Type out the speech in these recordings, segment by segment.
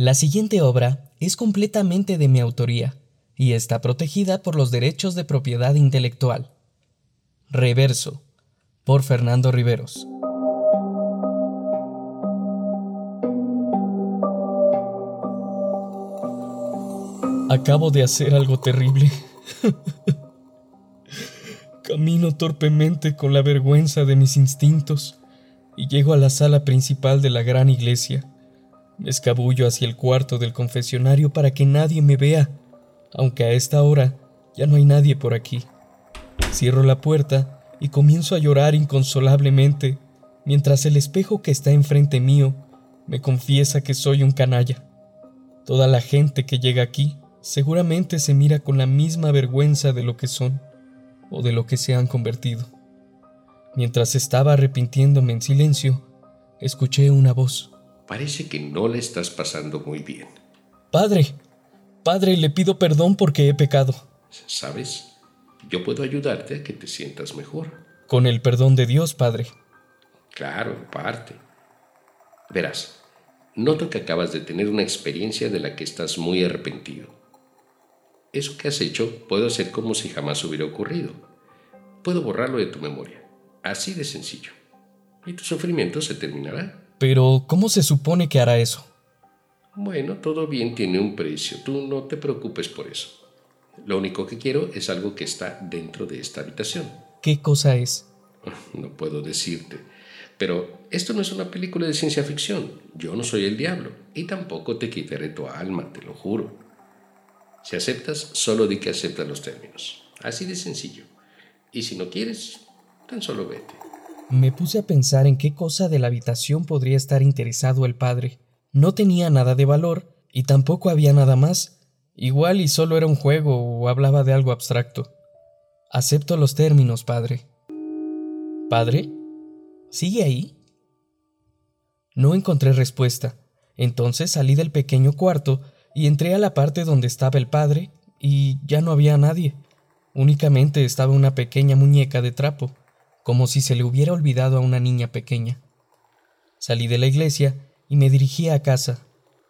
La siguiente obra es completamente de mi autoría y está protegida por los derechos de propiedad intelectual. Reverso, por Fernando Riveros. Acabo de hacer algo terrible. Camino torpemente con la vergüenza de mis instintos y llego a la sala principal de la gran iglesia. Me escabullo hacia el cuarto del confesionario para que nadie me vea, aunque a esta hora ya no hay nadie por aquí. Cierro la puerta y comienzo a llorar inconsolablemente, mientras el espejo que está enfrente mío me confiesa que soy un canalla. Toda la gente que llega aquí seguramente se mira con la misma vergüenza de lo que son o de lo que se han convertido. Mientras estaba arrepintiéndome en silencio, escuché una voz. Parece que no le estás pasando muy bien. Padre, Padre, le pido perdón porque he pecado. ¿Sabes? Yo puedo ayudarte a que te sientas mejor. Con el perdón de Dios, Padre. Claro, en parte. Verás, noto que acabas de tener una experiencia de la que estás muy arrepentido. Eso que has hecho puedo hacer como si jamás hubiera ocurrido. Puedo borrarlo de tu memoria. Así de sencillo. Y tu sufrimiento se terminará. Pero, ¿cómo se supone que hará eso? Bueno, todo bien tiene un precio. Tú no te preocupes por eso. Lo único que quiero es algo que está dentro de esta habitación. ¿Qué cosa es? No puedo decirte. Pero esto no es una película de ciencia ficción. Yo no soy el diablo. Y tampoco te quitaré tu alma, te lo juro. Si aceptas, solo di que aceptas los términos. Así de sencillo. Y si no quieres, tan solo vete. Me puse a pensar en qué cosa de la habitación podría estar interesado el padre. No tenía nada de valor y tampoco había nada más. Igual y solo era un juego o hablaba de algo abstracto. Acepto los términos, padre. ¿Padre? ¿Sigue ahí? No encontré respuesta. Entonces salí del pequeño cuarto y entré a la parte donde estaba el padre y ya no había nadie. Únicamente estaba una pequeña muñeca de trapo, como si se le hubiera olvidado a una niña pequeña. Salí de la iglesia y me dirigí a casa.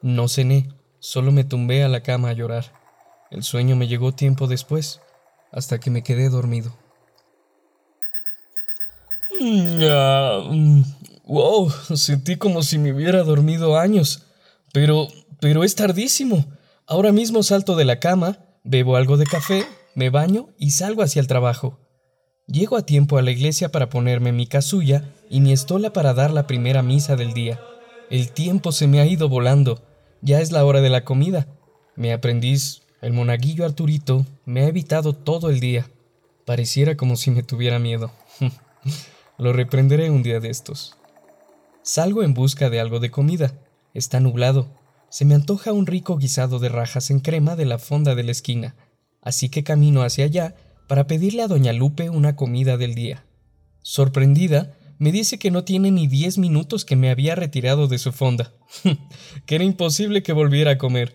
No cené, solo me tumbé a la cama a llorar. El sueño me llegó tiempo después, hasta que me quedé dormido. Mm, wow, sentí como si me hubiera dormido años, pero pero es tardísimo. Ahora mismo salto de la cama, bebo algo de café, me baño y salgo hacia el trabajo. Llego a tiempo a la iglesia para ponerme mi casulla y mi estola para dar la primera misa del día. El tiempo se me ha ido volando. Ya es la hora de la comida. Mi aprendiz, el monaguillo Arturito, me ha evitado todo el día. Pareciera como si me tuviera miedo. Lo reprenderé un día de estos. Salgo en busca de algo de comida. Está nublado, se me antoja un rico guisado de rajas en crema de la fonda de la esquina, así que camino hacia allá para pedirle a doña Lupe una comida del día. Sorprendida, me dice que no tiene ni diez minutos que me había retirado de su fonda, que era imposible que volviera a comer.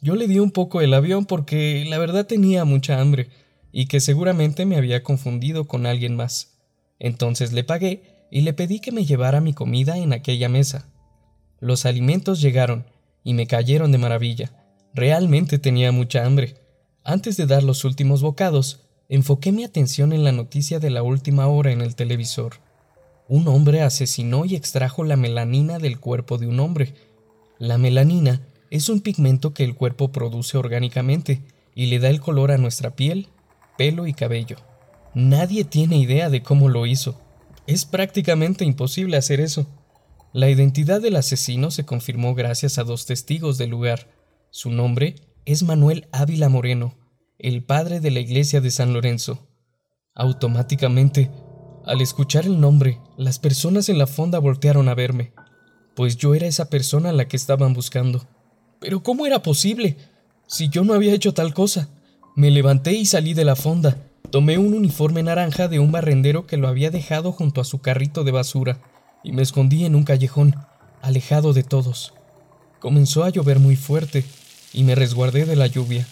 Yo le di un poco el avión porque la verdad tenía mucha hambre y que seguramente me había confundido con alguien más. Entonces le pagué y le pedí que me llevara mi comida en aquella mesa. Los alimentos llegaron y me cayeron de maravilla. Realmente tenía mucha hambre. Antes de dar los últimos bocados, enfoqué mi atención en la noticia de la última hora en el televisor. Un hombre asesinó y extrajo la melanina del cuerpo de un hombre. La melanina es un pigmento que el cuerpo produce orgánicamente y le da el color a nuestra piel, pelo y cabello. Nadie tiene idea de cómo lo hizo. Es prácticamente imposible hacer eso. La identidad del asesino se confirmó gracias a dos testigos del lugar. Su nombre es Manuel Ávila Moreno, el padre de la iglesia de San Lorenzo. Automáticamente, al escuchar el nombre, las personas en la fonda voltearon a verme, pues yo era esa persona a la que estaban buscando. Pero ¿cómo era posible? Si yo no había hecho tal cosa. Me levanté y salí de la fonda. Tomé un uniforme naranja de un barrendero que lo había dejado junto a su carrito de basura y me escondí en un callejón, alejado de todos. Comenzó a llover muy fuerte y me resguardé de la lluvia.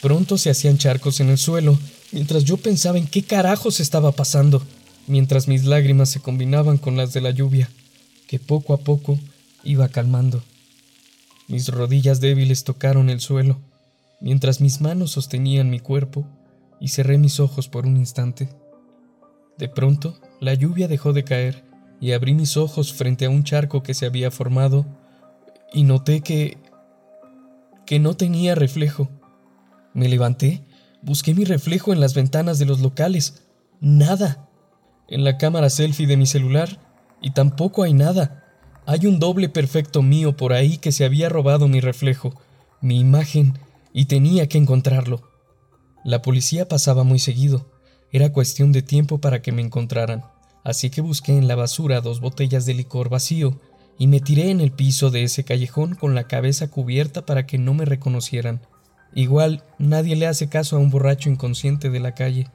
Pronto se hacían charcos en el suelo, mientras yo pensaba en qué carajos estaba pasando, mientras mis lágrimas se combinaban con las de la lluvia, que poco a poco iba calmando. Mis rodillas débiles tocaron el suelo, mientras mis manos sostenían mi cuerpo, y cerré mis ojos por un instante. De pronto, la lluvia dejó de caer y abrí mis ojos frente a un charco que se había formado y noté que... que no tenía reflejo. Me levanté, busqué mi reflejo en las ventanas de los locales. Nada. En la cámara selfie de mi celular. Y tampoco hay nada. Hay un doble perfecto mío por ahí que se había robado mi reflejo, mi imagen, y tenía que encontrarlo. La policía pasaba muy seguido. Era cuestión de tiempo para que me encontraran, así que busqué en la basura dos botellas de licor vacío y me tiré en el piso de ese callejón con la cabeza cubierta para que no me reconocieran. Igual nadie le hace caso a un borracho inconsciente de la calle.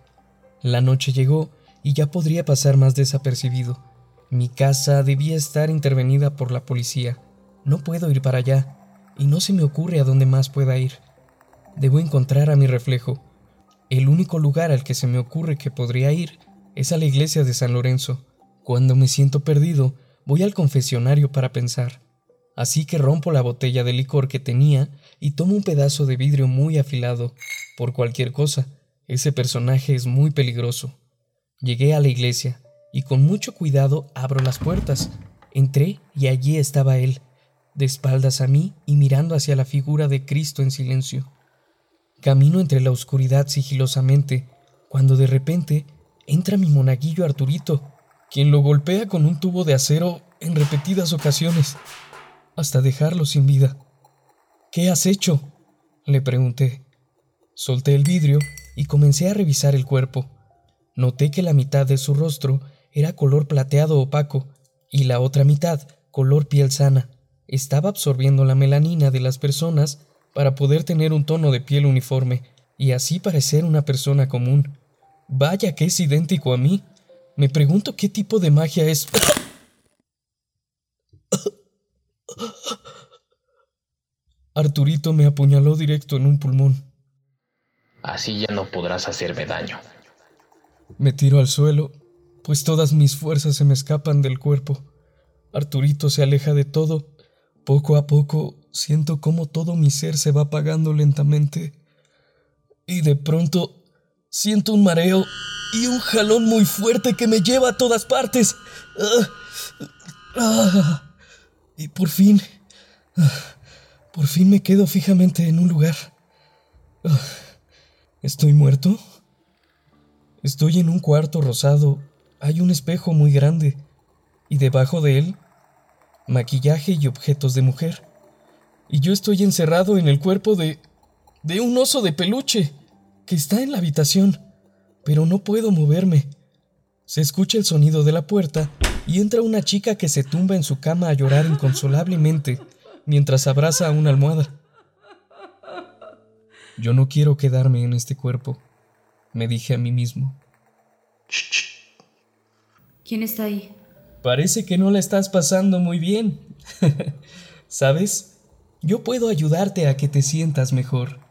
La noche llegó y ya podría pasar más desapercibido. Mi casa debía estar intervenida por la policía. No puedo ir para allá, y no se me ocurre a dónde más pueda ir. Debo encontrar a mi reflejo, el único lugar al que se me ocurre que podría ir es a la iglesia de San Lorenzo. Cuando me siento perdido, voy al confesionario para pensar. Así que rompo la botella de licor que tenía y tomo un pedazo de vidrio muy afilado. Por cualquier cosa, ese personaje es muy peligroso. Llegué a la iglesia y con mucho cuidado abro las puertas. Entré y allí estaba él, de espaldas a mí y mirando hacia la figura de Cristo en silencio. Camino entre la oscuridad sigilosamente, cuando de repente entra mi monaguillo Arturito, quien lo golpea con un tubo de acero en repetidas ocasiones, hasta dejarlo sin vida. ¿Qué has hecho? le pregunté. Solté el vidrio y comencé a revisar el cuerpo. Noté que la mitad de su rostro era color plateado opaco y la otra mitad color piel sana. Estaba absorbiendo la melanina de las personas para poder tener un tono de piel uniforme y así parecer una persona común. Vaya que es idéntico a mí. Me pregunto qué tipo de magia es. Arturito me apuñaló directo en un pulmón. Así ya no podrás hacerme daño. Me tiro al suelo, pues todas mis fuerzas se me escapan del cuerpo. Arturito se aleja de todo. Poco a poco Siento cómo todo mi ser se va apagando lentamente. Y de pronto siento un mareo y un jalón muy fuerte que me lleva a todas partes. Ah, ah, y por fin, ah, por fin me quedo fijamente en un lugar. ¿Estoy muerto? Estoy en un cuarto rosado. Hay un espejo muy grande. Y debajo de él, maquillaje y objetos de mujer y yo estoy encerrado en el cuerpo de... de un oso de peluche que está en la habitación, pero no puedo moverme. Se escucha el sonido de la puerta y entra una chica que se tumba en su cama a llorar inconsolablemente mientras abraza a una almohada. Yo no quiero quedarme en este cuerpo, me dije a mí mismo. ¿Quién está ahí? Parece que no la estás pasando muy bien. ¿Sabes? Yo puedo ayudarte a que te sientas mejor.